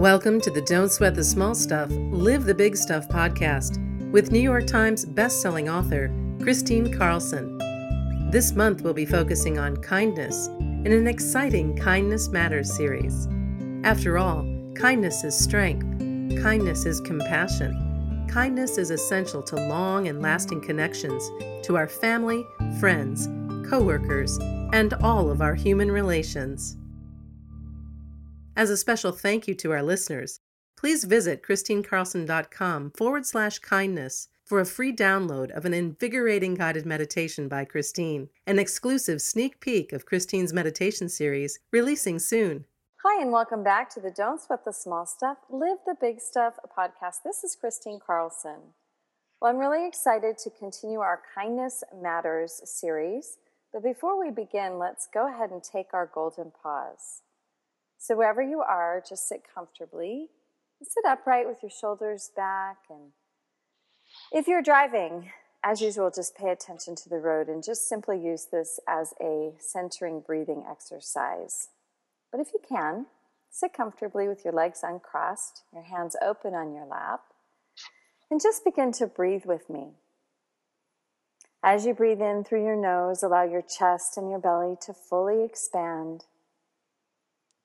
Welcome to the Don't Sweat the Small Stuff, Live the Big Stuff podcast with New York Times bestselling author Kristine Carlson. This month we'll be focusing on kindness in an exciting Kindness Matters series. After all, kindness is strength, kindness is compassion. Kindness is essential to long and lasting connections to our family, friends, coworkers, and all of our human relations. As a special thank you to our listeners, please visit kristinecarlson.com forward slash kindness for a free download of an invigorating guided meditation by Kristine, an exclusive sneak peek of Kristine's meditation series releasing soon. Hi, and welcome back to the Don't Sweat the Small Stuff, Live the Big Stuff podcast. This is Kristine Carlson. Well, I'm really excited to continue our Kindness Matters series. But before we begin, let's go ahead and take our golden pause. So, wherever you are, just sit comfortably. Sit upright with your shoulders back. And if you're driving, as usual, just pay attention to the road and just simply use this as a centering breathing exercise. But if you can, sit comfortably with your legs uncrossed, your hands open on your lap, and just begin to breathe with me. As you breathe in through your nose, allow your chest and your belly to fully expand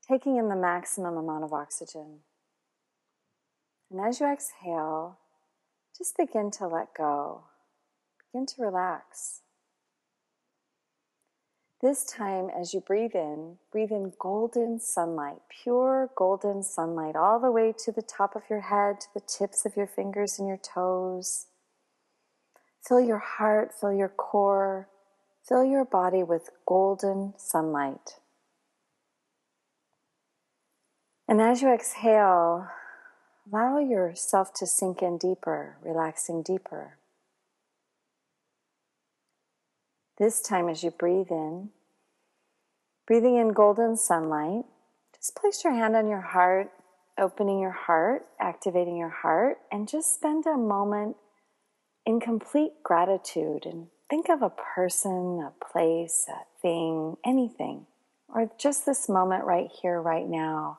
taking in the maximum amount of oxygen. And as you exhale, just begin to let go, begin to relax. This time, as you breathe in, breathe in golden sunlight, pure golden sunlight, all the way to the top of your head, to the tips of your fingers and your toes. Fill your heart, fill your core, fill your body with golden sunlight. And as you exhale, allow yourself to sink in deeper, relaxing deeper. This time, as you breathe in, breathing in golden sunlight, just place your hand on your heart, opening your heart, activating your heart, and just spend a moment in complete gratitude and think of a person, a place, a thing, anything, or just this moment right here, right now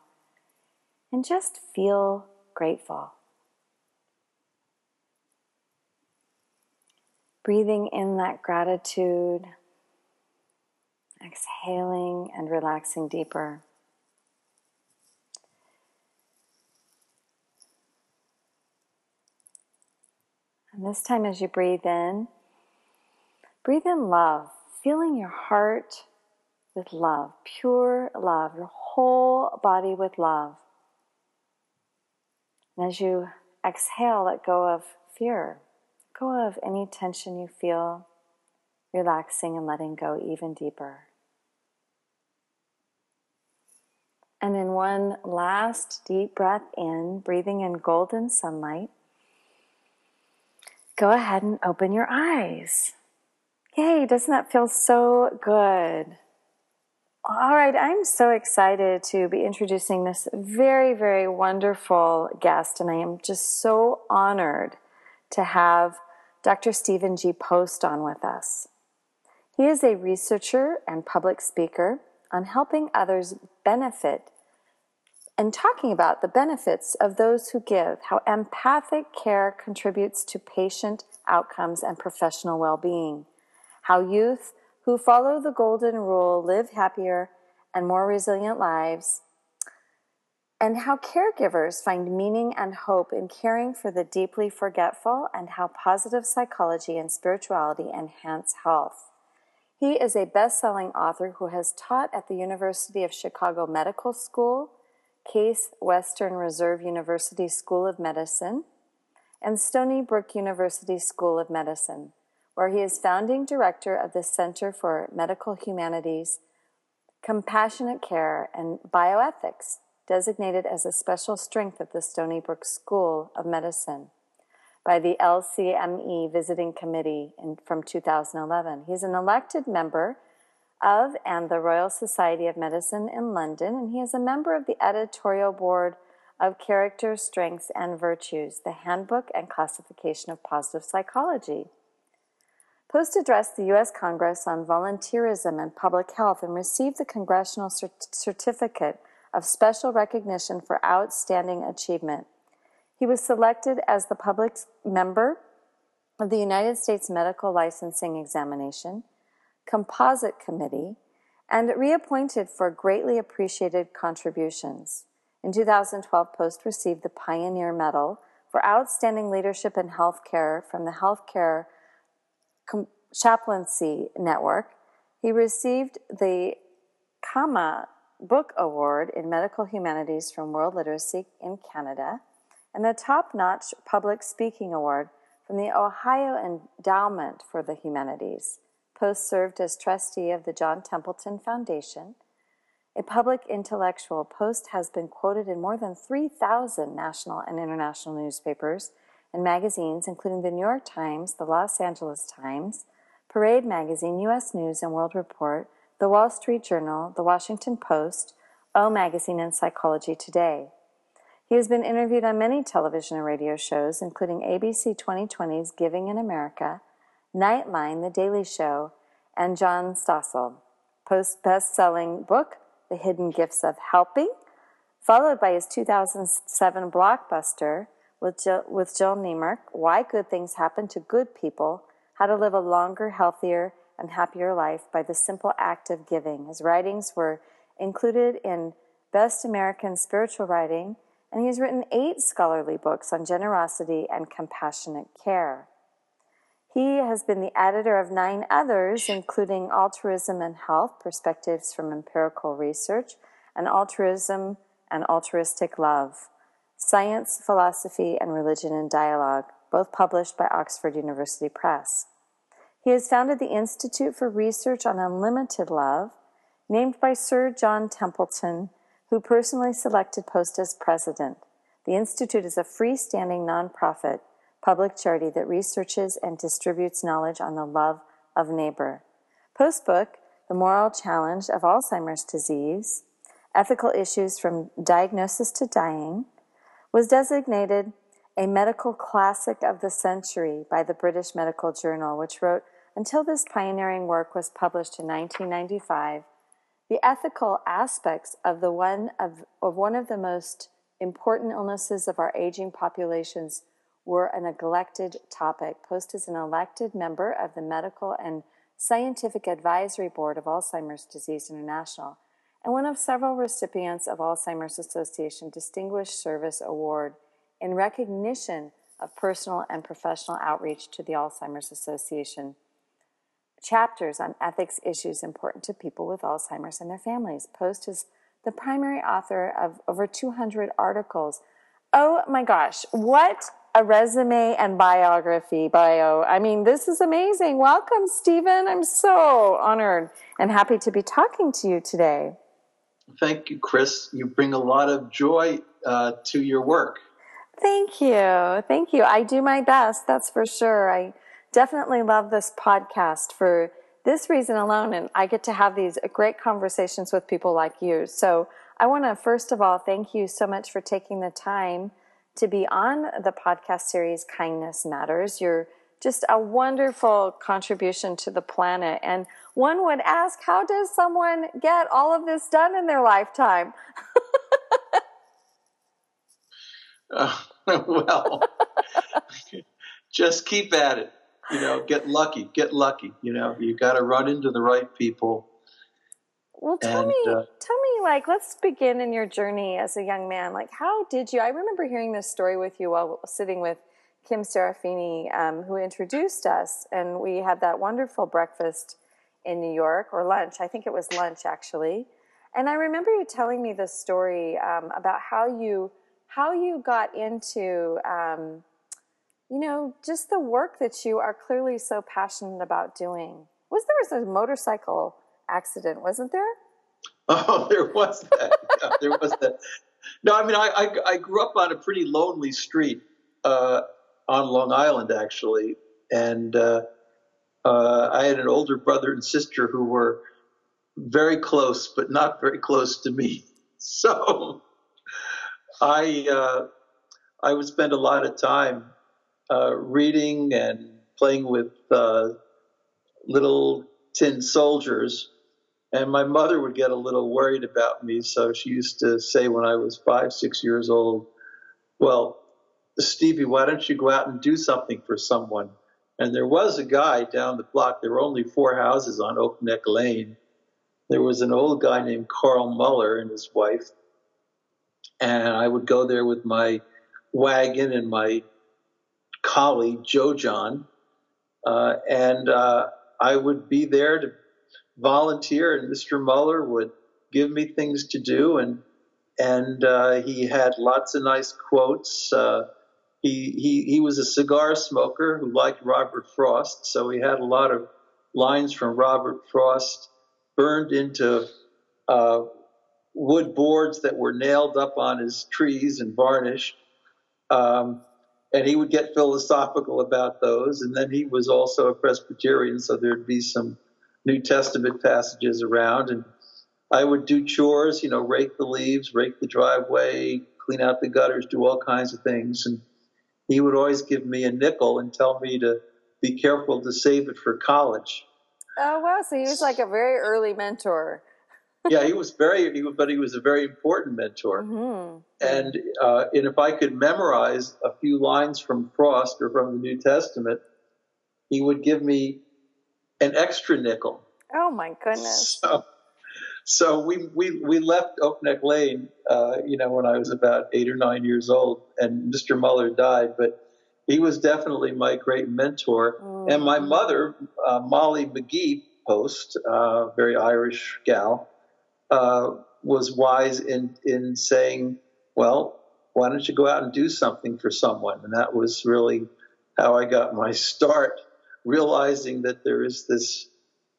and just feel grateful. Breathing in that gratitude, exhaling and relaxing deeper. And this time, as you breathe in, breathe in love, filling your heart with love, pure love, your whole body with love. And as you exhale, let go of fear. Let go of any tension you feel, relaxing and letting go even deeper. And in one last deep breath in, breathing in golden sunlight, go ahead and open your eyes. Yay, doesn't that feel so good? All right, I'm so excited to be introducing this very, very wonderful guest, and I am just so honored to have Dr. Stephen G. Post on with us. He is a researcher and public speaker on helping others benefit and talking about the benefits of those who give, how empathic care contributes to patient outcomes and professional well being, how youth who follow the golden rule live happier and more resilient lives, and how caregivers find meaning and hope in caring for the deeply forgetful, and how positive psychology and spirituality enhance health. He is a best selling author who has taught at the University of Chicago Medical School, Case Western Reserve University School of Medicine, and Stony Brook University School of Medicine where he is founding director of the Center for Medical Humanities, Compassionate Care, and Bioethics, designated as a special strength of the Stony Brook School of Medicine by the LCME Visiting Committee in, from 2011. He's an elected member of and the Royal Society of Medicine in London, and he is a member of the editorial board of Character, Strengths, and Virtues, the Handbook and Classification of Positive Psychology. Post addressed the U.S. Congress on volunteerism and public health and received the Congressional Cert- Certificate of special recognition for outstanding achievement. He was selected as the public member of the United States Medical Licensing Examination, Composite Committee, and reappointed for greatly appreciated contributions. In 2012, Post received the Pioneer Medal for Outstanding Leadership in Healthcare from the Healthcare Com- Chaplaincy Network. He received the Kama Book Award in Medical Humanities from World Literacy in Canada and the Top Notch Public Speaking Award from the Ohio Endowment for the Humanities. Post served as trustee of the John Templeton Foundation. A public intellectual, Post has been quoted in more than 3,000 national and international newspapers and magazines, including the New York Times, the Los Angeles Times, Parade Magazine, U.S. News and World Report, the Wall Street Journal, the Washington Post, O Magazine, and Psychology Today. He has been interviewed on many television and radio shows, including ABC 2020's Giving in America, Nightline, The Daily Show, and John Stossel. Post best selling book, The Hidden Gifts of Helping, followed by his 2007 blockbuster with Jill, with Jill Neimark, Why Good Things Happen to Good People, How to Live a Longer, Healthier, and Happier Life by the Simple Act of Giving. His writings were included in Best American Spiritual Writing, and he has written eight scholarly books on generosity and compassionate care. He has been the editor of nine others, including Altruism and Health Perspectives from Empirical Research, and Altruism and Altruistic Love Science, Philosophy, and Religion in Dialogue, both published by Oxford University Press. He has founded the Institute for Research on Unlimited Love, named by Sir John Templeton, who personally selected Post as president. The Institute is a freestanding nonprofit public charity that researches and distributes knowledge on the love of neighbor. Post's book, The Moral Challenge of Alzheimer's Disease, Ethical Issues from Diagnosis to Dying, was designated a medical classic of the century by the British Medical Journal, which wrote, until this pioneering work was published in 1995, the ethical aspects of the one of, of one of the most important illnesses of our aging populations were a neglected topic. Post is an elected member of the Medical and Scientific Advisory Board of Alzheimer's Disease International and one of several recipients of Alzheimer's Association Distinguished Service Award in recognition of personal and professional outreach to the Alzheimer's Association. Chapters on ethics issues important to people with Alzheimer's and their families. Post is the primary author of over 200 articles. Oh my gosh, what a resume and biography bio. I mean, this is amazing. Welcome, Stephen. I'm so honored and happy to be talking to you today. Thank you, Chris. You bring a lot of joy uh, to your work. Thank you. Thank you. I do my best, that's for sure. I definitely love this podcast for this reason alone, and I get to have these great conversations with people like you. So I want to, first of all, thank you so much for taking the time to be on the podcast series Kindness Matters. You're just a wonderful contribution to the planet. And one would ask, how does someone get all of this done in their lifetime? uh, well, just keep at it. You know, get lucky, get lucky. You know, you got to run into the right people. Well, tell and, me, uh, tell me, like, let's begin in your journey as a young man. Like, how did you? I remember hearing this story with you while sitting with Kim Serafini, um, who introduced us, and we had that wonderful breakfast in New York or lunch. I think it was lunch actually. And I remember you telling me this story um, about how you how you got into um, you know just the work that you are clearly so passionate about doing. Was there was a motorcycle accident, wasn't there? Oh, there was that. yeah, there was that. No, I mean, I, I, I grew up on a pretty lonely street uh, on Long Island, actually, and uh, uh, I had an older brother and sister who were very close, but not very close to me. So I uh, I would spend a lot of time uh, reading and playing with uh, little tin soldiers And my mother would get a little worried about me, so she used to say when I was five, six years old, "Well, Stevie, why don't you go out and do something for someone?" And there was a guy down the block. There were only four houses on Oak Neck Lane. There was an old guy named Carl Muller and his wife. And I would go there with my wagon and my collie, Joe John. Uh, and uh, I would be there to volunteer, and Mr. Muller would give me things to do. And, and uh, he had lots of nice quotes. He, he, he was a cigar smoker who liked Robert Frost, so he had a lot of lines from Robert Frost burned into uh, wood boards that were nailed up on his trees and varnished. Um, and he would get philosophical about those. And then he was also a Presbyterian, so there'd be some New Testament passages around. And I would do chores, you know, rake the leaves, rake the driveway, clean out the gutters, do all kinds of things. And he would always give me a nickel and tell me to be careful to save it for college. Oh wow! So he was like a very early mentor. yeah, he was very, he but he was a very important mentor. Mm-hmm. And uh, and if I could memorize a few lines from Frost or from the New Testament, he would give me an extra nickel. Oh my goodness! So, so we, we, we left Oak Neck Lane, uh, you know, when I was about eight or nine years old, and Mr. Muller died, but he was definitely my great mentor. Mm. And my mother, uh, Molly McGee Post, uh, very Irish gal, uh, was wise in, in saying, well, why don't you go out and do something for someone? And that was really how I got my start, realizing that there is this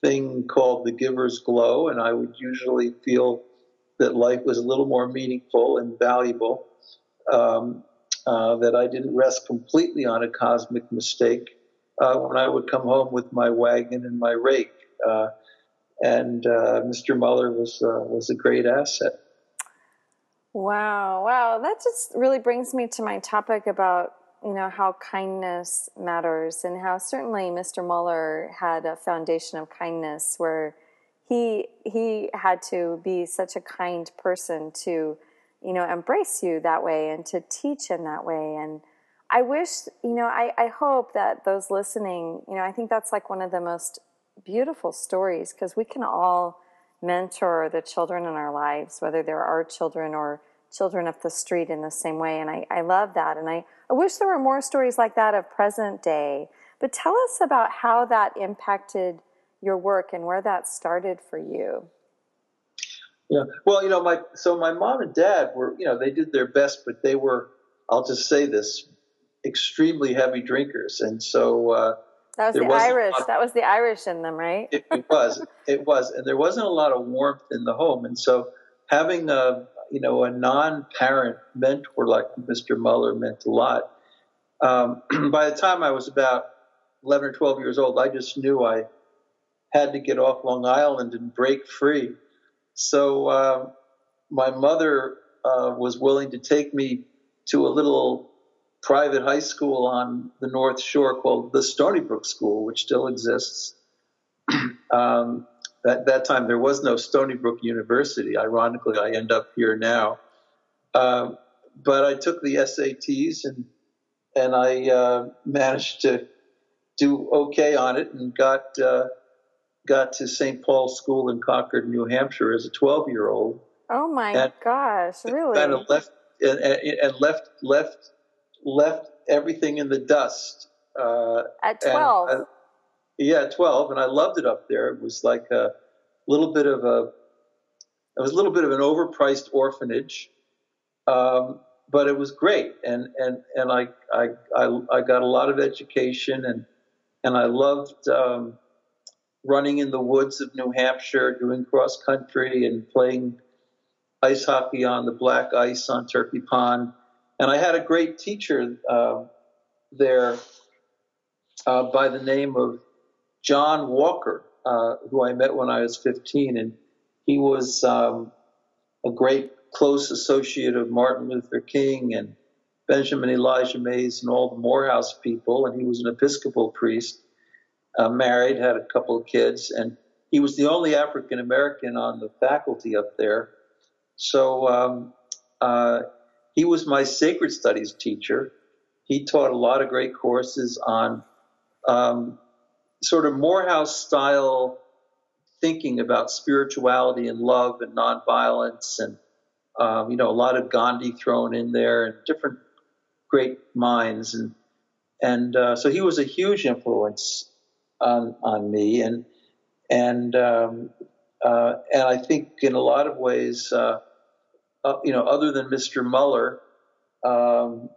thing called the giver's glow, and I would usually feel that life was a little more meaningful and valuable. Um, uh, that I didn't rest completely on a cosmic mistake uh, when I would come home with my wagon and my rake. Uh, and uh, Mr. Muller was uh, was a great asset. Wow, wow, that just really brings me to my topic about you know how kindness matters and how certainly Mr. Muller had a foundation of kindness where he he had to be such a kind person to you know embrace you that way and to teach in that way and I wish you know I, I hope that those listening you know I think that's like one of the most beautiful stories because we can all mentor the children in our lives whether they're our children or children up the street in the same way. And I, I love that. And I, I wish there were more stories like that of present day. But tell us about how that impacted your work and where that started for you. Yeah. Well, you know, my so my mom and dad were, you know, they did their best, but they were, I'll just say this, extremely heavy drinkers, and so uh, that was the Irish. that was the Irish in them, right? it, it was. It was, and there wasn't a lot of warmth in the home, and so having a, you know, a non-parent mentor like Mr. Muller meant a lot. Um, by the time I was about 11 or 12 years old, I just knew I had to get off Long Island and break free. So uh, my mother uh, was willing to take me to a little private high school on the North Shore called the Stony Brook School, which still exists. um, at that time there was no Stony Brook University. Ironically, I end up here now. Uh, but I took the SATs and and I uh, managed to do okay on it and got uh, got to St. Paul's School in Concord, New Hampshire, as a 12 year old. Oh my and gosh! Really? Kind of left and, and, left left left everything in the dust. Uh, At 12. Yeah, 12, and I loved it up there. It was like a little bit of a, it was a little bit of an overpriced orphanage, um, but it was great, and and and I, I I I got a lot of education, and and I loved um, running in the woods of New Hampshire, doing cross country, and playing ice hockey on the black ice on Turkey Pond, and I had a great teacher uh, there uh, by the name of John Walker, uh, who I met when I was 15, and he was um, a great close associate of Martin Luther King and Benjamin Elijah Mays and all the Morehouse people, and he was an Episcopal priest, uh, married, had a couple of kids, and he was the only African American on the faculty up there. So um, uh, he was my sacred studies teacher. He taught a lot of great courses on um, sort of Morehouse style thinking about spirituality and love and nonviolence and um, you know a lot of Gandhi thrown in there and different great minds and and uh, so he was a huge influence on on me and and um, uh, and I think in a lot of ways uh, uh you know other than Mr. Muller um,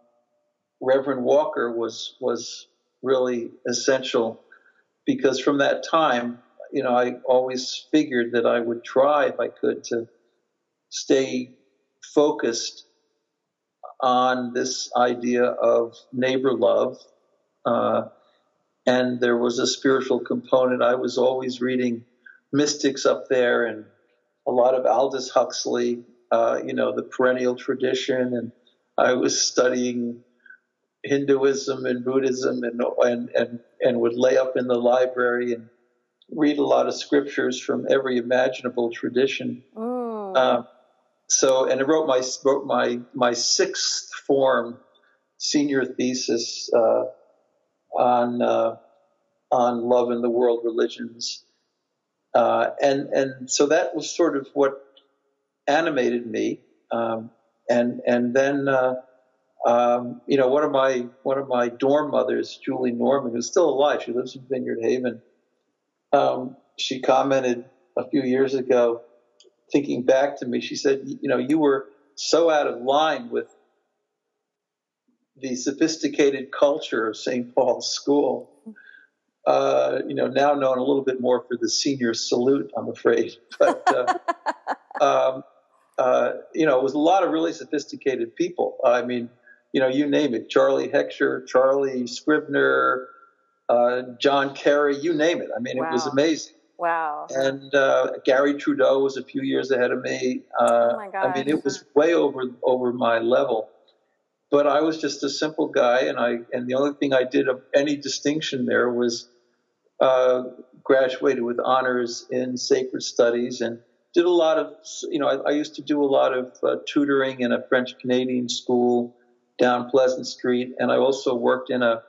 Reverend Walker was was really essential because from that time, you know, I always figured that I would try if I could to stay focused on this idea of neighbor love. Uh, and there was a spiritual component. I was always reading mystics up there and a lot of Aldous Huxley, uh, you know, the perennial tradition. And I was studying Hinduism and Buddhism and, and, and, and would lay up in the library and read a lot of scriptures from every imaginable tradition. Mm. Uh, so, and I wrote my, wrote my, my sixth form senior thesis, uh, on, uh, on love in the world religions. Uh, and, and so that was sort of what animated me. Um, and, and then, uh, um, you know, one of my one of my dorm mothers, Julie Norman, who's still alive, she lives in Vineyard Haven. Um, she commented a few years ago, thinking back to me, she said, you know, you were so out of line with the sophisticated culture of St. Paul's School. Uh, you know, now known a little bit more for the senior salute, I'm afraid. But uh, um, uh, you know, it was a lot of really sophisticated people. I mean, you know, you name it, Charlie Heckscher, Charlie Scribner, uh, John Kerry, you name it. I mean, wow. it was amazing. Wow. And uh, Garry Trudeau was a few years ahead of me. Uh, oh my God. I mean, it was way over over my level. But I was just a simple guy, and I and the only thing I did of any distinction there was uh, graduated with honors in sacred studies and did a lot of you know I, I used to do a lot of uh, tutoring in a French Canadian school down Pleasant Street, and I also worked in a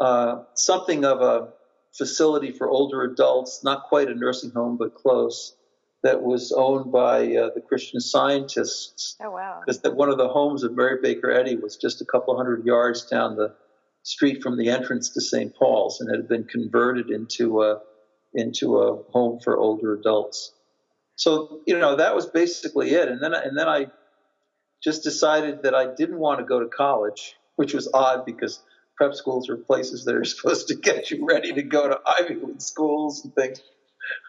uh, something of a facility for older adults, not quite a nursing home, but close, that was owned by uh, the Christian Scientists. Oh wow! Because one of the homes of Mary Baker Eddy was just a couple hundred yards down the street from the entrance to St. Paul's, and it had been converted into a into a home for older adults. So you know that was basically it, and then and then I just decided that I didn't want to go to college, which was odd because prep schools are places that are supposed to get you ready to go to Ivy League schools and things.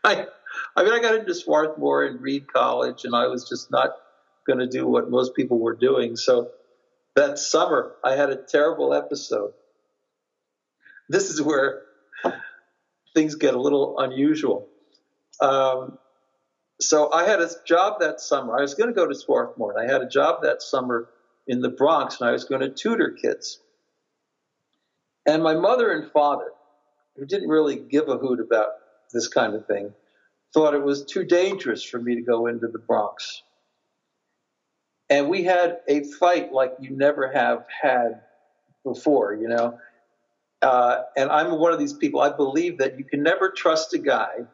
I, I mean, I got into Swarthmore and Reed College, and I was just not going to do what most people were doing. So that summer, I had a terrible episode. This is where things get a little unusual. Um, so I had a job that summer. I was going to go to Swarthmore, and I had a job that summer in the Bronx, and I was going to tutor kids. And my mother and father, who didn't really give a hoot about this kind of thing, thought it was too dangerous for me to go into the Bronx. And we had a fight like you never have had before, you know. Uh, and I'm one of these people. I believe that you can never trust a guy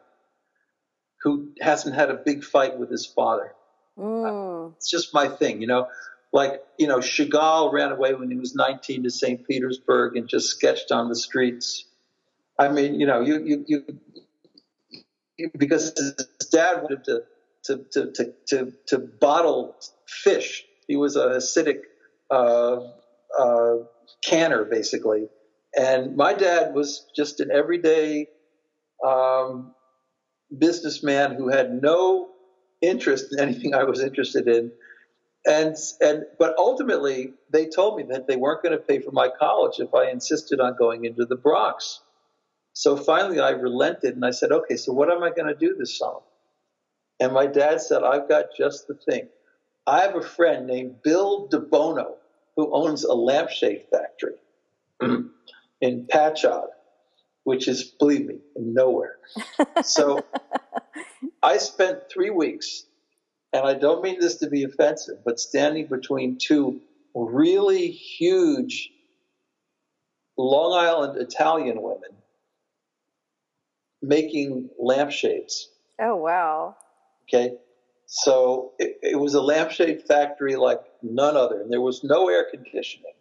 who hasn't had a big fight with his father. Mm. It's just my thing, you know. Like, you know, Chagall ran away when he was 19 to St. Petersburg and just sketched on the streets. I mean, you know, you, you, you, because his dad wanted to, to, to, to, to, to bottle fish. He was a Hasidic uh, uh, canner, basically. And my dad was just an everyday um, businessman who had no interest in anything I was interested in. And, and, but ultimately they told me that they weren't going to pay for my college if I insisted on going into the Bronx. So finally I relented and I said, okay, so what am I going to do this summer? And my dad said, I've got just the thing. I have a friend named Bill DeBono who owns a lampshade factory in Patchogue. Which is, believe me, nowhere. so I spent three weeks, and I don't mean this to be offensive, but standing between two really huge Long Island Italian women making lampshades. Oh, wow. Okay. So it, it, was a lampshade factory like none other, and there was no air conditioning,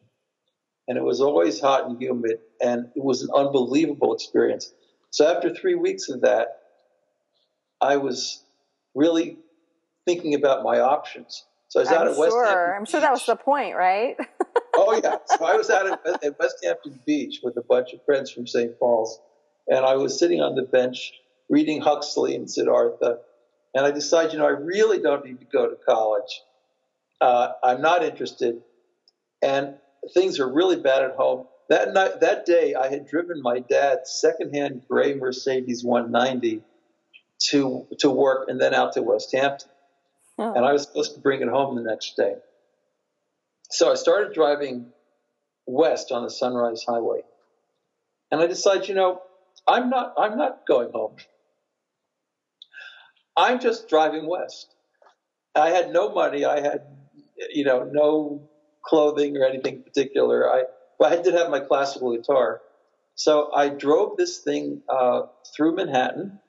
and it was always hot and humid, and it was an unbelievable experience. So after three weeks of that, I was really thinking about my options. So I was I'm out at West sure. Hampton I'm sure that was the point, right? oh yeah. So I was out at, at West Hampton Beach with a bunch of friends from St. Paul's, and I was sitting on the bench reading Huxley and Siddhartha, and I decided, you know, I really don't need to go to college. Uh, I'm not interested, and things are really bad at home. That night, that day, I had driven my dad's secondhand gray Mercedes 190 to to work and then out to West Hampton, oh. and I was supposed to bring it home the next day. So I started driving west on the Sunrise Highway, and I decided, you know, I'm not I'm not going home. I'm just driving west. I had no money. I had, you know, no clothing or anything particular. I, but I did have my classical guitar. So I drove this thing uh, through Manhattan.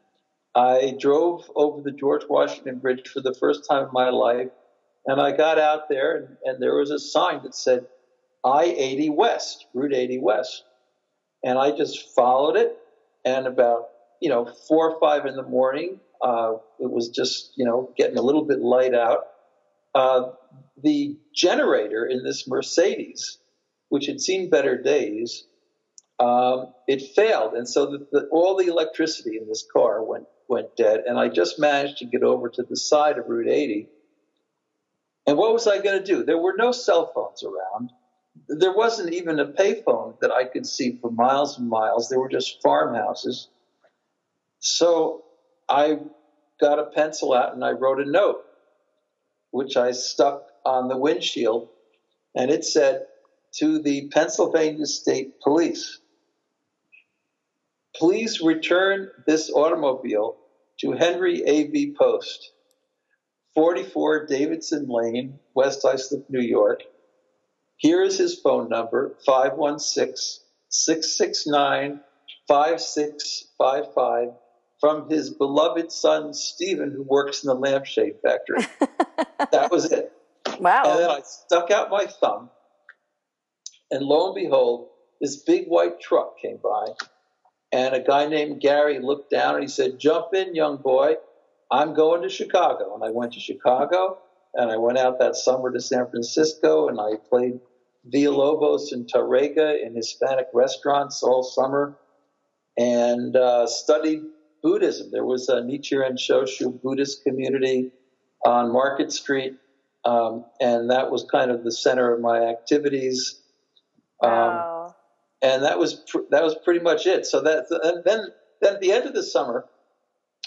I drove over the George Washington Bridge for the first time in my life. And I got out there, and, and there was a sign that said I 80 West, Route 80 West. And I just followed it. And about, you know, four or five in the morning, uh, it was just, you know, getting a little bit light out. Uh, the generator in this Mercedes, which had seen better days, um, it failed, and so the, the, all the electricity in this car went went dead. And I just managed to get over to the side of Route 80. And what was I going to do? There were no cell phones around. There wasn't even a payphone that I could see for miles and miles. There were just farmhouses. So I got a pencil out and I wrote a note, which I stuck on the windshield, and it said to the Pennsylvania State Police, please return this automobile to Henry A.V. Post, 44 Davidson Lane, West Islip, New York. Here is his phone number, 516 669 5655 from his beloved son Stephen, who works in the lampshade factory. that was it. Wow. And then I stuck out my thumb, and lo and behold, this big white truck came by, and a guy named Gary looked down and he said, Jump in, young boy. I'm going to Chicago. And I went to Chicago, and I went out that summer to San Francisco, and I played Villalobos and Tárrega in Hispanic restaurants all summer, and uh, studied Buddhism. There was a Nichiren Shoshu Buddhist community on Market Street, um, and that was kind of the center of my activities. Um, wow. And that was pr- that was pretty much it. So that and then then at the end of the summer,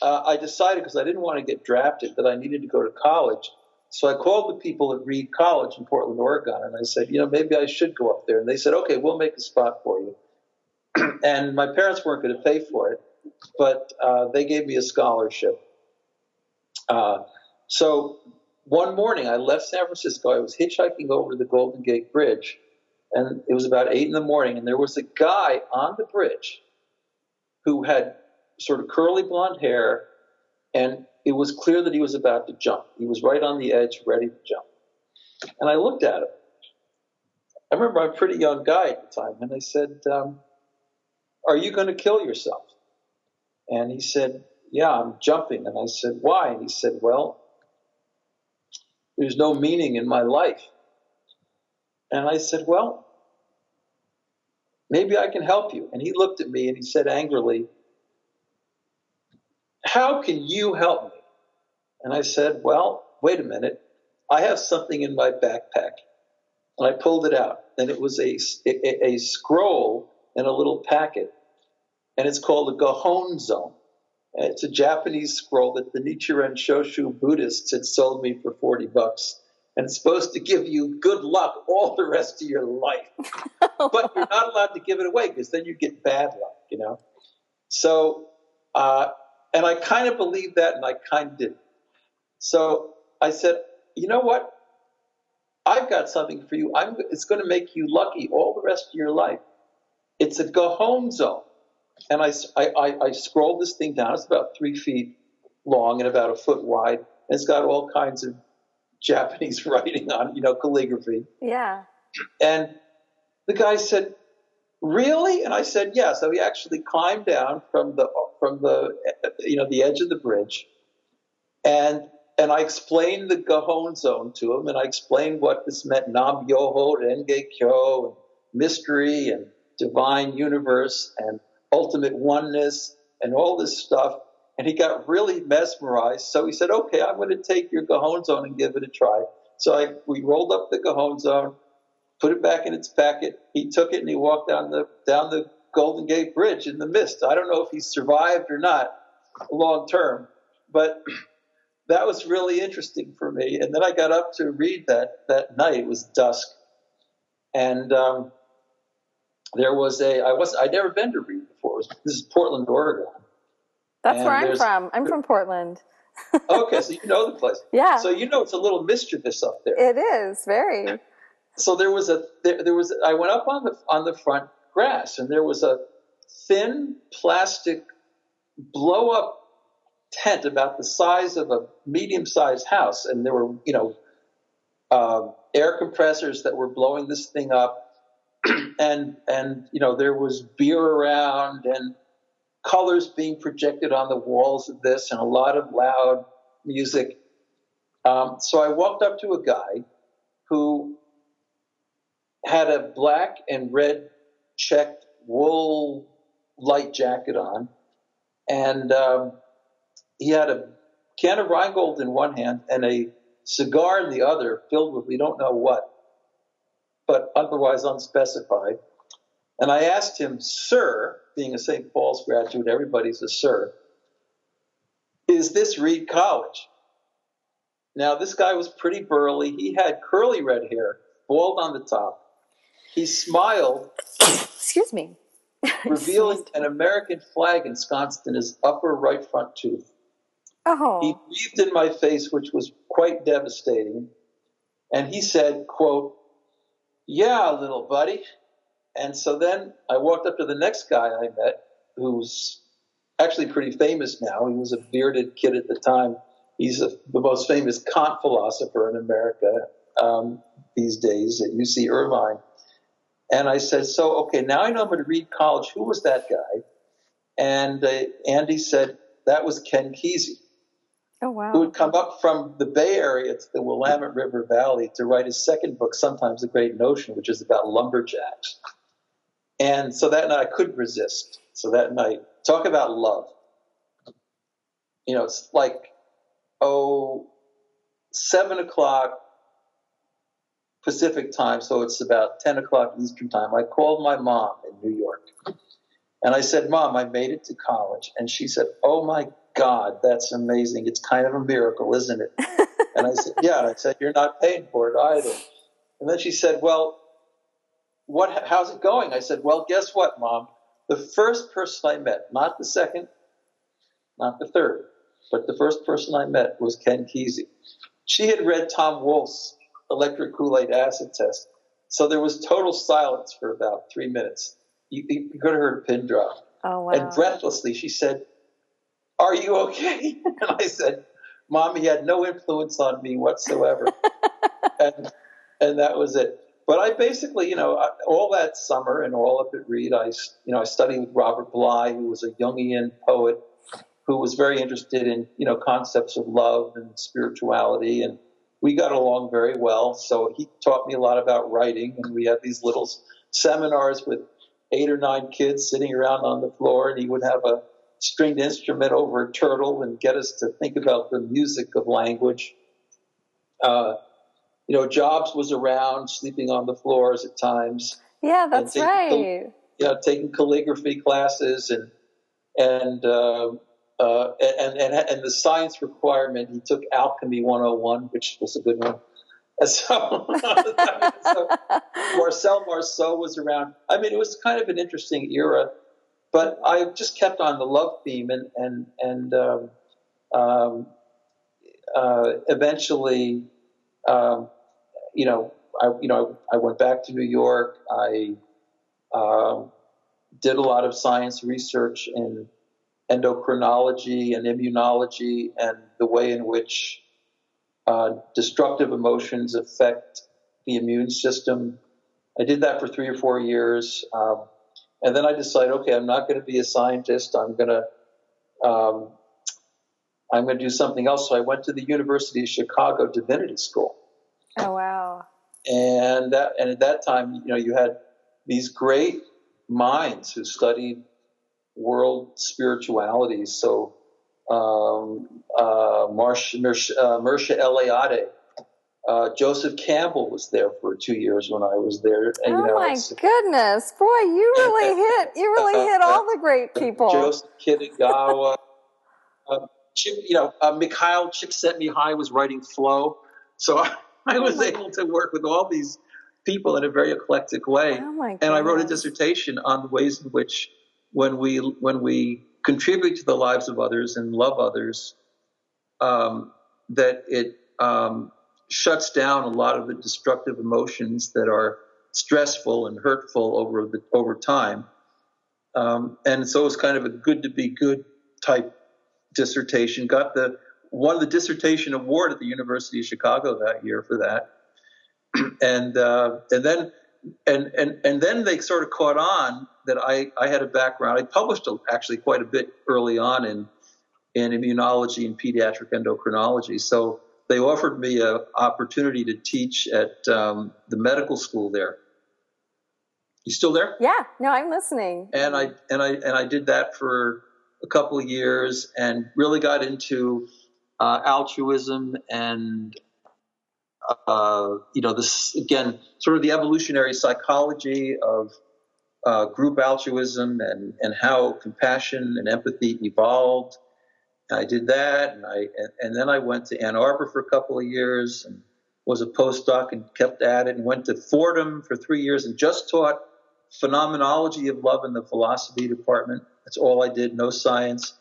uh, I decided because I didn't want to get drafted that I needed to go to college. So I called the people at Reed College in Portland, Oregon, and I said, you know, maybe I should go up there. And they said, okay, we'll make a spot for you. and my parents weren't going to pay for it but uh, they gave me a scholarship. Uh, so one morning I left San Francisco. I was hitchhiking over the Golden Gate Bridge, and it was about eight in the morning, and there was a guy on the bridge who had sort of curly blonde hair, and it was clear that he was about to jump. He was right on the edge, ready to jump. And I looked at him. I remember I'm a pretty young guy at the time, and I said, um, Are you going to kill yourself? And he said, Yeah, I'm jumping. And I said, Why? And he said, Well, there's no meaning in my life. And I said, Well, maybe I can help you. And he looked at me and he said angrily, How can you help me? And I said, Well, wait a minute. I have something in my backpack. And I pulled it out. And it was a, a, a scroll in a little packet and it's called the Gohonzon. It's a Japanese scroll that the Nichiren Shoshu Buddhists had sold me for 40 bucks. And it's supposed to give you good luck all the rest of your life. but you're not allowed to give it away because then you get bad luck, you know? So, uh, and I kind of believed that, and I kind of didn't. So I said, you know what? I've got something for you. I'm, it's going to make you lucky all the rest of your life. It's a Gohonzon. And I, I, I scrolled this thing down. It's about three feet long and about a foot wide. And it's got all kinds of Japanese writing on, you know, calligraphy. Yeah. And the guy said, "Really?" And I said, "Yeah." So he actually climbed down from the from the you know the edge of the bridge, and and I explained the Gohonzon to him, and I explained what this meant: Nam Myoho Renge Kyo, and mystery, and divine universe, and ultimate oneness, and all this stuff. And he got really mesmerized. So he said, "Okay, I'm going to take your Gohonzon and give it a try." So I, we rolled up the Gohonzon, put it back in its packet. He took it and he walked down the down the Golden Gate Bridge in the mist. I don't know if he survived or not long term, but that was really interesting for me. And then I got up to Reed that that night. It was dusk, and um, there was a I was I'd never been to Reed before. Was, this is Portland, Oregon. That's and where I'm from. I'm from Portland. okay, so you know the place. Yeah. So you know it's a little mischievous up there. It is very. So there was a there, there was I went up on the on the front grass and there was a thin plastic blow up tent about the size of a medium sized house and there were you know uh, air compressors that were blowing this thing up and and you know there was beer around and colors being projected on the walls of this and a lot of loud music. Um, so I walked up to a guy who had a black and red checked wool light jacket on, and um, he had a can of Rheingold in one hand and a cigar in the other, filled with we don't know what, but otherwise unspecified. And I asked him, Sir, being a St. Paul's graduate, everybody's a sir. Is this Reed College? Now, this guy was pretty burly. He had curly red hair, bald on the top. He smiled. Excuse me. revealing an American flag ensconced in his upper right front tooth. Oh. He breathed in my face, which was quite devastating. And he said, quote, Yeah, little buddy, and so then I walked up to the next guy I met, who's actually pretty famous now. He was a bearded kid at the time. He's a, the most famous Kant philosopher in America um, these days at UC Irvine. And I said, So, okay, now I know I'm going to Reed College. Who was that guy? And uh, Andy said, That was Ken Kesey. Oh, wow. Who had come up from the Bay Area to the Willamette River Valley to write his second book, Sometimes a Great Notion, which is about lumberjacks. And so that night I couldn't resist. So that night, talk about love. You know, it's like, oh, seven o'clock Pacific time, so it's about 10 o'clock Eastern time. I called my mom in New York and I said, Mom, I made it to college. And she said, Oh my God, that's amazing. It's kind of a miracle, isn't it? and I said, Yeah. And I said, You're not paying for it either. And then she said, Well, what, how's it going? I said, well, guess what, mom? The first person I met, not the second, not the third, but the first person I met was Ken Kesey. She had read Tom Wolfe's Electric Kool-Aid Acid Test. So there was total silence for about three minutes. You, you could have heard a pin drop. Oh, wow. And breathlessly, she said, are you okay? and I said, Mom, he had no influence on me whatsoever. and, and that was it but I basically, you know, all that summer and all up at Reed, I, you know, I studied with Robert Bly, who was a Jungian poet who was very interested in, you know, concepts of love and spirituality. And we got along very well. So he taught me a lot about writing. And we had these little seminars with eight or nine kids sitting around on the floor. And he would have a stringed instrument over a turtle and get us to think about the music of language. Uh, you know, Jobs was around, sleeping on the floors at times. Yeah, that's taking, right. Yeah, taking calligraphy classes and and uh, uh, and, and and the science requirement. He took Alchemy 101, which was a good one. And so, so Marcel Marceau was around. I mean, it was kind of an interesting era. But I just kept on the love theme, and and and um, um, uh, eventually, um, you know, I you know I went back to New York. I um, did a lot of science research in endocrinology and immunology and the way in which uh, destructive emotions affect the immune system. I did that for three or four years. Um, and then I decided, okay, I'm not going to be a scientist. I'm going to, um, I'm going to do something else. So I went to the University of Chicago Divinity School. Oh, wow. And that, and at that time, you know, you had these great minds who studied world spiritualities. So um, uh, Marsh, uh, Eliade, uh, Joseph Campbell was there for two years when I was there. And, oh you know, my goodness, boy, you really hit you really hit all the great people. Joseph Kitagawa, uh, you know, uh, Mihaly Csikszentmihalyi was writing Flow, so I, I was oh able to work with all these people in a very eclectic way. Oh and I wrote a dissertation on the ways in which when we when we contribute to the lives of others and love others, um, that it um, shuts down a lot of the destructive emotions that are stressful and hurtful over the over time. Um, and so it was kind of a good to be good type dissertation. Got the won the dissertation award at the University of Chicago that year for that and uh, and then and and and then they sort of caught on that I I had a background. I published a, actually quite a bit early on in in immunology and pediatric endocrinology. So they offered me an opportunity to teach at um, the medical school there. You still there? Yeah, no, I'm listening. And I and I and I did that for a couple of years and really got into uh, altruism and uh, you know, this again, sort of the evolutionary psychology of uh, group altruism and, and how compassion and empathy evolved. I did that, and I and, and, then I went to Ann Arbor for a couple of years and was a postdoc and kept at it, and went to Fordham for three years and just taught phenomenology of love in the philosophy department. That's all I did, no science.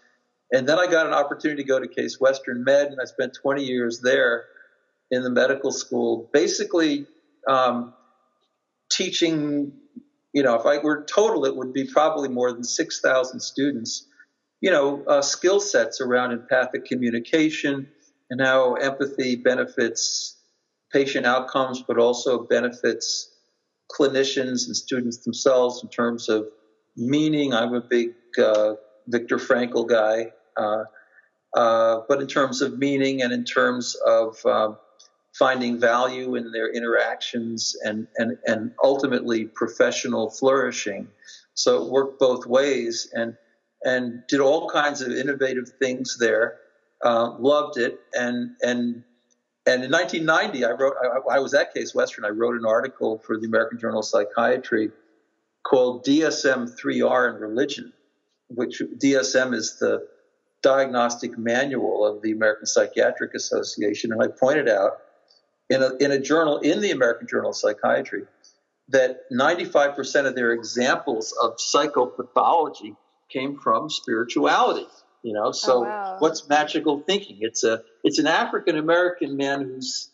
And then I got an opportunity to go to Case Western Med, and I spent 20 years there in the medical school, basically um, teaching. You know, if I were total, it would be probably more than six thousand students. You know, uh, skill sets around empathic communication and how empathy benefits patient outcomes, but also benefits clinicians and students themselves in terms of meaning. I'm a big uh, Viktor Frankl guy, uh, uh, but in terms of meaning and in terms of um, finding value in their interactions and, and, and ultimately professional flourishing. So it worked both ways and, and did all kinds of innovative things there. Uh, loved it. And, and, and in 1990, I wrote, I, I was at Case Western. I wrote an article for the American Journal of Psychiatry called DSM 3R and Religion, which DSM is the diagnostic manual of the American Psychiatric Association. And I pointed out in a, in a journal in the American Journal of Psychiatry that 95% of their examples of psychopathology came from spirituality. You know, so oh, wow. what's magical thinking? It's a it's an African American man who's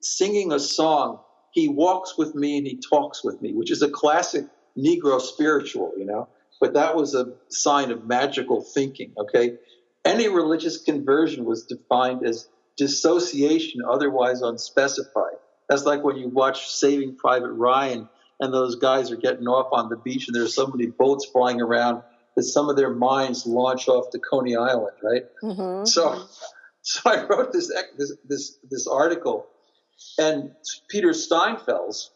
singing a song. He walks with me and he talks with me, which is a classic Negro spiritual, you know. But that was a sign of magical thinking. Okay, any religious conversion was defined as dissociation otherwise unspecified. That's like when you watch Saving Private Ryan and those guys are getting off on the beach and there's so many boats flying around that some of their minds launch off to Coney Island, right? Mm-hmm. So, so I wrote this, this, this, this article and Peter Steinfels,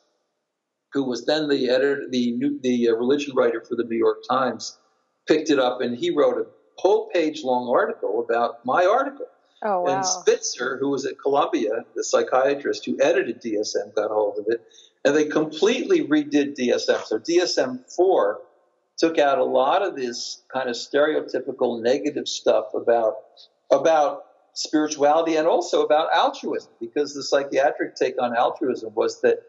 who was then the editor, the new, the uh, religion writer for the New York Times, picked it up and he wrote a whole page long article about my article. Oh, wow. And Spitzer, who was at Columbia, the psychiatrist who edited DSM, got hold of it, and they completely redid DSM. So DSM 4 took out a lot of this kind of stereotypical negative stuff about about spirituality and also about altruism because the psychiatric take on altruism was that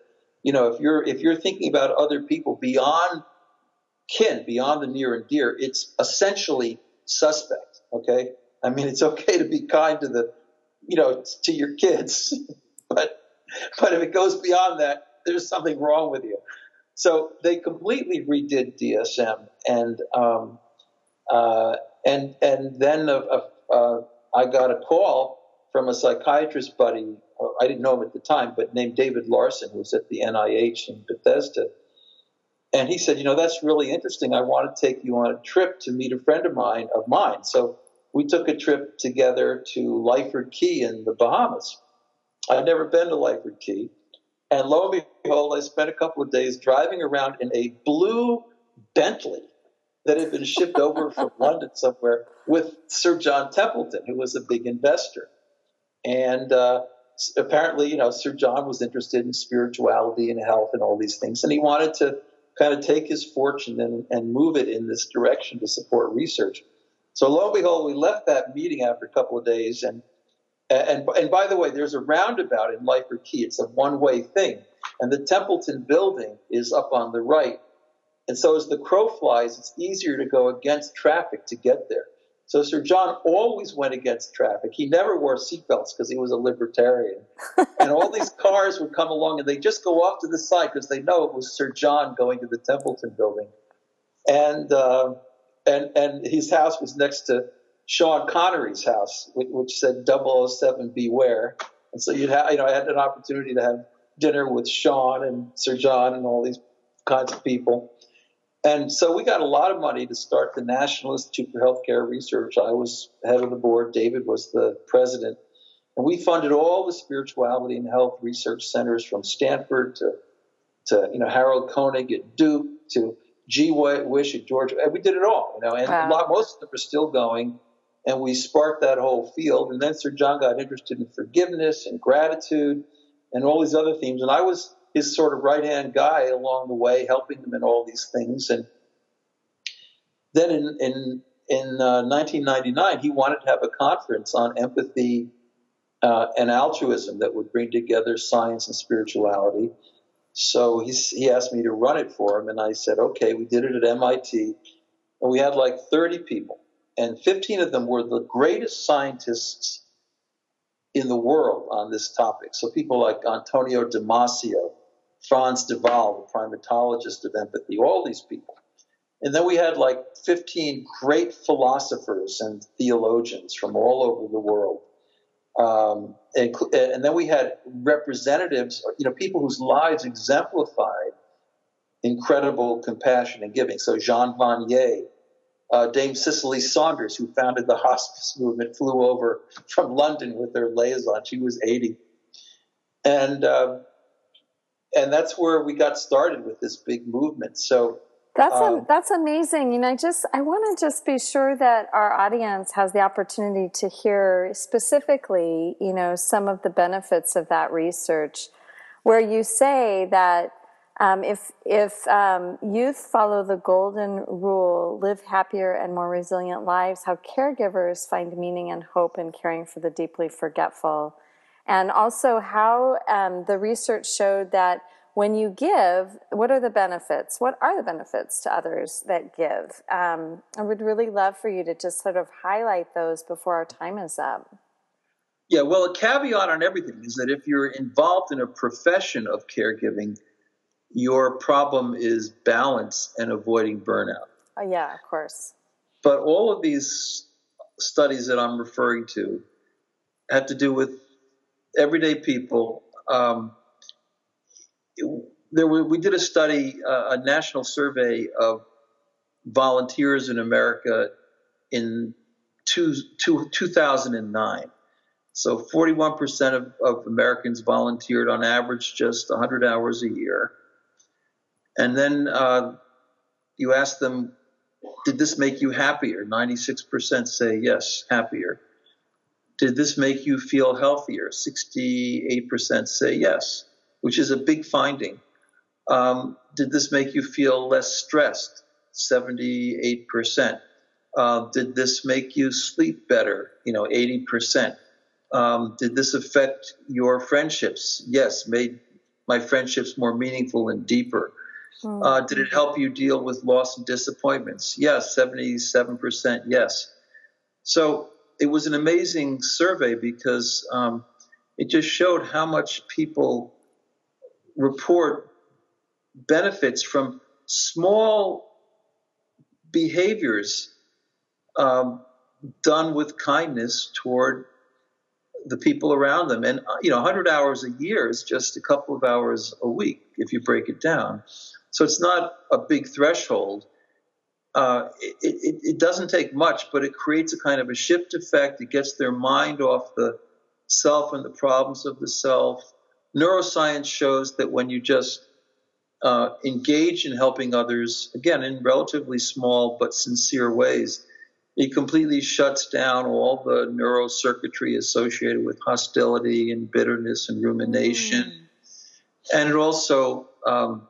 you know if you're if you're thinking about other people beyond kin beyond the near and dear, it's essentially suspect. Okay, I mean it's okay to be kind to the, you know, to your kids, but but if it goes beyond that, there's something wrong with you. So they completely redid DSM, and um, uh, and and then uh, uh, I got a call from a psychiatrist buddy. I didn't know him at the time, but named David Larson, who was at the NIH in Bethesda. And he said, you know, that's really interesting. I want to take you on a trip to meet a friend of mine of mine. So we took a trip together to Lyford Cay in the Bahamas. I'd never been to Lyford Cay. And lo and behold, I spent a couple of days driving around in a blue Bentley that had been shipped over from London somewhere with Sir John Templeton, who was a big investor. And uh, apparently, you know, Sir John was interested in spirituality and health and all these things. And he wanted to kind of take his fortune and, and move it in this direction to support research. So lo and behold, we left that meeting after a couple of days. And, and, and by the way, there's a roundabout in Lyford Cay. It's a one way thing. And the Templeton building is up on the right. And so as the crow flies, it's easier to go against traffic to get there. So Sir John always went against traffic. He never wore seatbelts because he was a libertarian. and all these cars would come along and they just go off to the side because they know it was Sir John going to the Templeton building. And, uh, and, and his house was next to Sean Connery's house, which, which said 007 beware. And so you'd have, you know, I had an opportunity to have dinner with Sean and Sir John and all these kinds of people. And so we got a lot of money to start the National Institute for Healthcare Research. I was head of the board, David was the president. And we funded all the spirituality and health research centers from Stanford to, to you know, Harold Koenig at Duke to G. Wish at Georgia. And we did it all, you know, and wow. a lot, most of them are still going. And we sparked that whole field. And then Sir John got interested in forgiveness and gratitude and all these other themes. And I was his sort of right hand guy along the way, helping him in all these things. And then in in in uh, 1999, he wanted to have a conference on empathy uh, and altruism that would bring together science and spirituality. So he, he asked me to run it for him, and I said, okay. We did it at MIT, and we had like 30 people, and 15 of them were the greatest scientists in the world on this topic. So people like Antonio Damasio, Frans de Waal, the primatologist of empathy, all these people. And then we had like 15 great philosophers and theologians from all over the world. Um, and, and, then we had representatives, you know, people whose lives exemplified incredible compassion and giving. So Jean Vanier, uh, Dame Cicely Saunders, who founded the hospice movement, flew over from London with her liaison. She was 80. And uh, and that's where we got started with this big movement. So that's um, a, that's amazing. And I just I want to just be sure that our audience has the opportunity to hear specifically, you know, some of the benefits of that research, where you say that um, if if um, youth follow the golden rule, live happier and more resilient lives, how caregivers find meaning and hope in caring for the deeply forgetful and also how um, the research showed that when you give, what are the benefits? What are the benefits to others that give? Um, I would really love for you to just sort of highlight those before our time is up. Yeah, well, a caveat on everything is that if you're involved in a profession of caregiving, your problem is balance and avoiding burnout. Oh, yeah, of course. But all of these studies that I'm referring to have to do with everyday people. Um, there were, we did a study, uh, a national survey of volunteers in America in two, two, 2009. So 41% of, of Americans volunteered on average just 100 hours a year. And then uh, you ask them, did this make you happier? 96% say yes, happier. Did this make you feel healthier? 68% say yes, which is a big finding. Um, did this make you feel less stressed? 78%. Uh, did this make you sleep better? You know, 80%. Um, did this affect your friendships? Yes, made my friendships more meaningful and deeper. Mm-hmm. Uh, did it help you deal with loss and disappointments? Yes, 77% yes. So it was an amazing survey because um, it just showed how much people report benefits from small behaviors um, done with kindness toward the people around them. And, you know, 100 hours a year is just a couple of hours a week if you break it down. So it's not a big threshold. Uh, it, it, it, doesn't take much, but it creates a kind of a shift effect. It gets their mind off the self and the problems of the self. Neuroscience shows that when you just uh, engage in helping others, again, in relatively small but sincere ways, it completely shuts down all the neurocircuitry associated with hostility and bitterness and rumination. Mm. And it also um,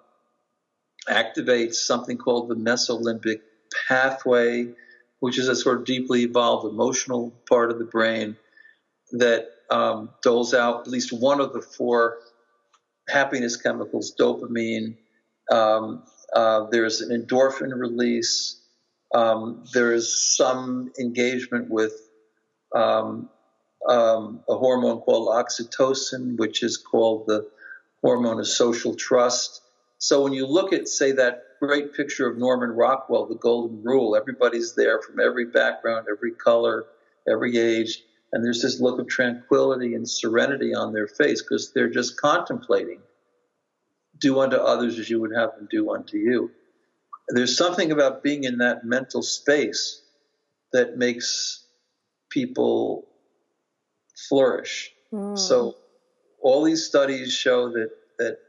activates something called the mesolimbic pathway, which is a sort of deeply evolved emotional part of the brain that um, doles out at least one of the four happiness chemicals, dopamine. Um, uh, there's an endorphin release. Um, there is some engagement with um, um, a hormone called oxytocin, which is called the hormone of social trust. So when you look at, say, that great picture of Norman Rockwell, the Golden Rule, everybody's there from every background, every color, every age, and there's this look of tranquility and serenity on their face because they're just contemplating do unto others as you would have them do unto you there's something about being in that mental space that makes people flourish. Mm. So all these studies show that that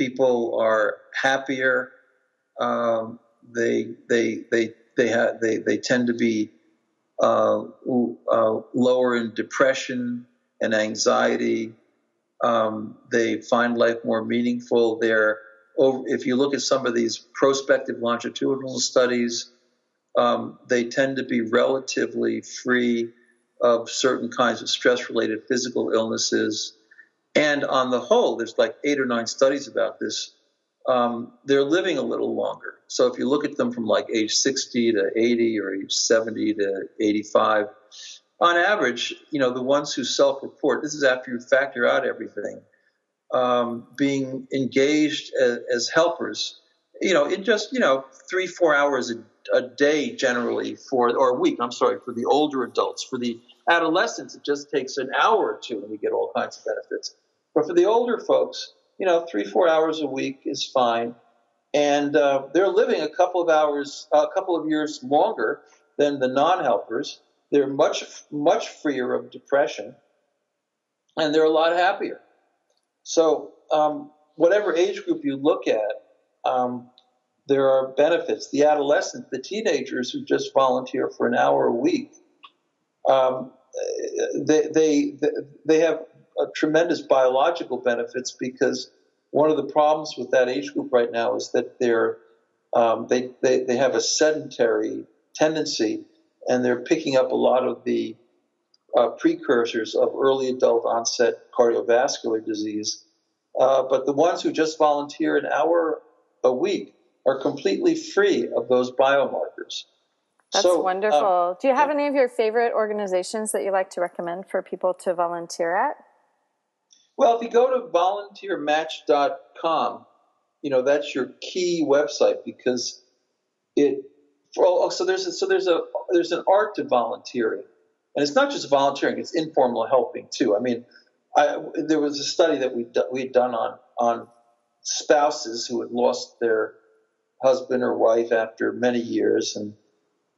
people are happier. Um, they they they they they they tend to be uh, uh, lower in depression and anxiety. Um, they find life more meaningful. They're over, if you look at some of these prospective longitudinal studies, um, they tend to be relatively free of certain kinds of stress related physical illnesses. And on the whole, there's like eight or nine studies about this. Um, they're living a little longer. So if you look at them from like age 60 to 80 or age 70 to 85, on average, you know, the ones who self report, this is after you factor out everything, um, being engaged as, as, helpers, you know, in just, you know, three, four hours a, a, day generally for, or a week, I'm sorry, for the older adults. For the adolescents, it just takes an hour or two and you get all kinds of benefits. But for the older folks, you know, three, four hours a week is fine. And uh, they're living a couple of hours, a couple of years longer than the non helpers. They're much, much freer of depression and they're a lot happier. So, um, whatever age group you look at, um, there are benefits. The adolescents, the teenagers who just volunteer for an hour a week, um, they, they, they have tremendous biological benefits because one of the problems with that age group right now is that they're, um, they, they, they have a sedentary tendency and they're picking up a lot of the uh, precursors of early adult onset cardiovascular disease. Uh, but the ones who just volunteer an hour a week are completely free of those biomarkers. That's so, wonderful. Um, Do you have any of your favorite organizations that you like to recommend for people to volunteer at? Well, if you go to volunteermatch.com, you know that's your key website because it. Oh, so there's a, so there's a there's an art to volunteering. And it's not just volunteering; it's informal helping too. I mean, I, there was a study that we we had done on on spouses who had lost their husband or wife after many years, and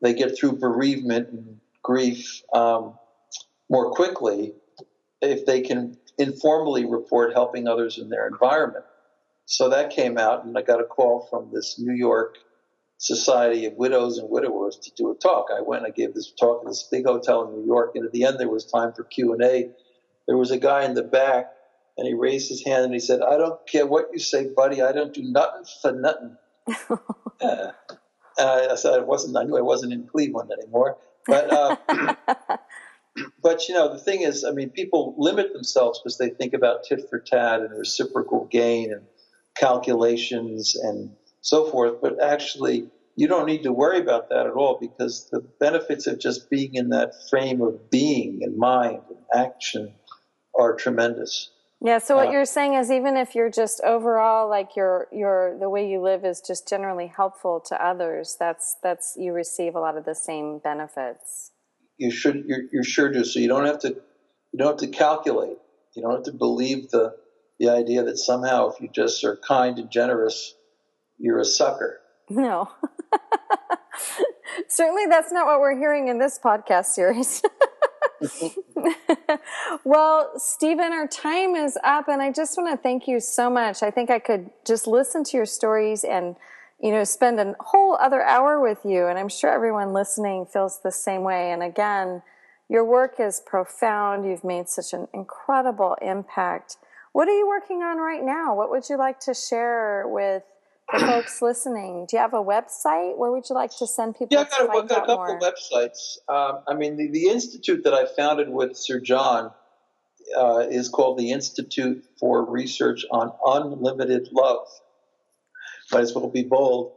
they get through bereavement and grief um, more quickly if they can informally report helping others in their environment. So that came out, and I got a call from this New York Society of Widows and Widowers to do a talk. I went, I gave this talk at this big hotel in New York, and at the end there was time for Q and A. There was a guy in the back, and he raised his hand and he said, "I don't care what you say, buddy. I don't do nothing for nothing." uh, I said, "It wasn't. I knew I wasn't in Cleveland anymore." But uh, but you know, the thing is, I mean, people limit themselves because they think about tit for tat and reciprocal gain and calculations and so forth, but actually you don't need to worry about that at all because the benefits of just being in that frame of being and mind and action are tremendous. Yeah, so what uh, you're saying is even if you're just overall like your your the way you live is just generally helpful to others, that's that's you receive a lot of the same benefits. You should you you sure do. So you don't have to you don't have to calculate. You don't have to believe the the idea that somehow if you just are kind and generous, you're a sucker. No. Certainly that's not what we're hearing in this podcast series. well, Stephen, our time is up, and I just want to thank you so much. I think I could just listen to your stories and, you know, spend a whole other hour with you, and I'm sure everyone listening feels the same way. And again, your work is profound. You've made such an incredible impact. What are you working on right now? What would you like to share with the folks listening, do you have a website? Where would you like to send people? Yeah, I've got, a, got a couple more? websites. Um, I mean, the, the, institute that I founded with Sir John uh, is called the Institute for Research on Unlimited Love. Might as well be bold.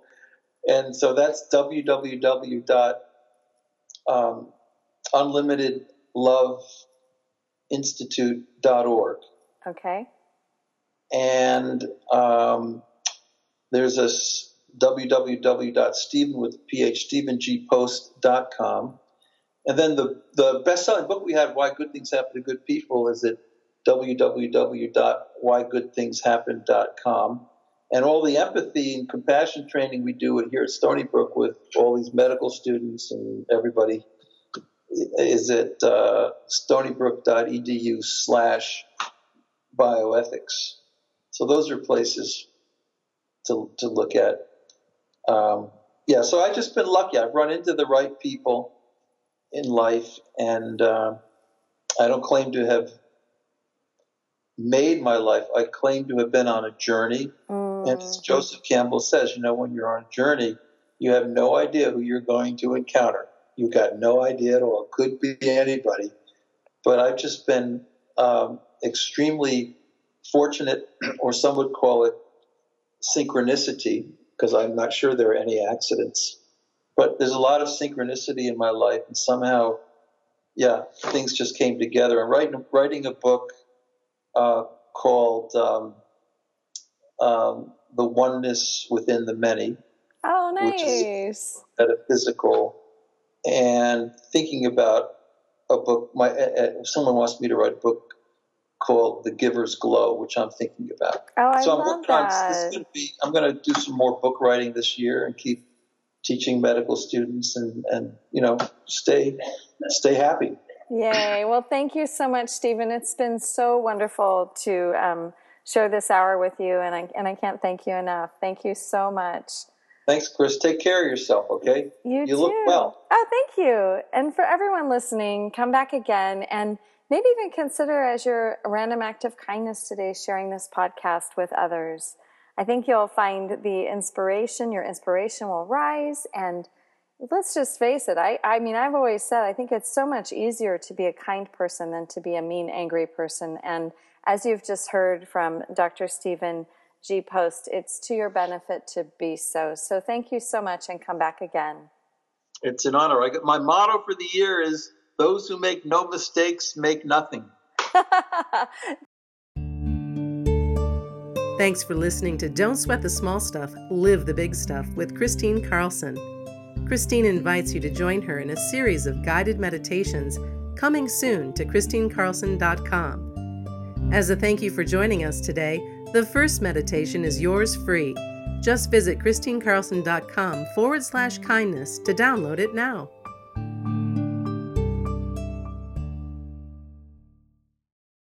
And so that's www.unlimitedloveinstitute.org. Okay. And um, there's a www.stephen with. And then the, the best-selling book we have, Why Good Things Happen to Good People, is at www.whygoodthingshappen.com. And all the empathy and compassion training we do here at Stony Brook with all these medical students and everybody is at uh, stonybrook.edu slash bioethics. So those are places to, to look at. Um, yeah, so I've just been lucky. I've run into the right people in life, and uh, I don't claim to have made my life. I claim to have been on a journey. Mm. And as Joseph Campbell says, you know, when you're on a journey, you have no idea who you're going to encounter. You've got no idea at all. It could be anybody. But I've just been um, extremely fortunate, or some would call it synchronicity because I'm not sure there are any accidents. But there's a lot of synchronicity in my life, and somehow, yeah, things just came together. I'm writing writing a book uh, called um, um, "The Oneness Within the Many." Oh, nice! Which is metaphysical, and thinking about a book. My uh, someone wants me to write a book called The Giver's Glow, which I'm thinking about. Oh, I so love I'm, that. Gonna be, I'm going to do some more book writing this year and keep teaching medical students and, and you know, stay, stay happy. Yay. Well, thank you so much, Stephen. It's been so wonderful to um, share this hour with you, and I, and I can't thank you enough. Thank you so much. Thanks, Chris. Take care of yourself, okay? You, you too. look well. Oh, thank you. And for everyone listening, come back again and – maybe even consider as your random act of kindness today sharing this podcast with others. I think you'll find the inspiration, your inspiration will rise. And let's just face it, I, I mean, I've always said I think it's so much easier to be a kind person than to be a mean, angry person. And as you've just heard from Dr. Stephen G. Post, it's to your benefit to be so. So thank you so much and come back again. It's an honor. I got, my motto for the year is those who make no mistakes make nothing. Thanks for listening to Don't Sweat the Small Stuff, Live the Big Stuff with Kristine Carlson. Kristine invites you to join her in a series of guided meditations coming soon to KristineCarlson.com. As a thank you for joining us today, the first meditation is yours free. Just visit KristineCarlson.com forward slash kindness to download it now.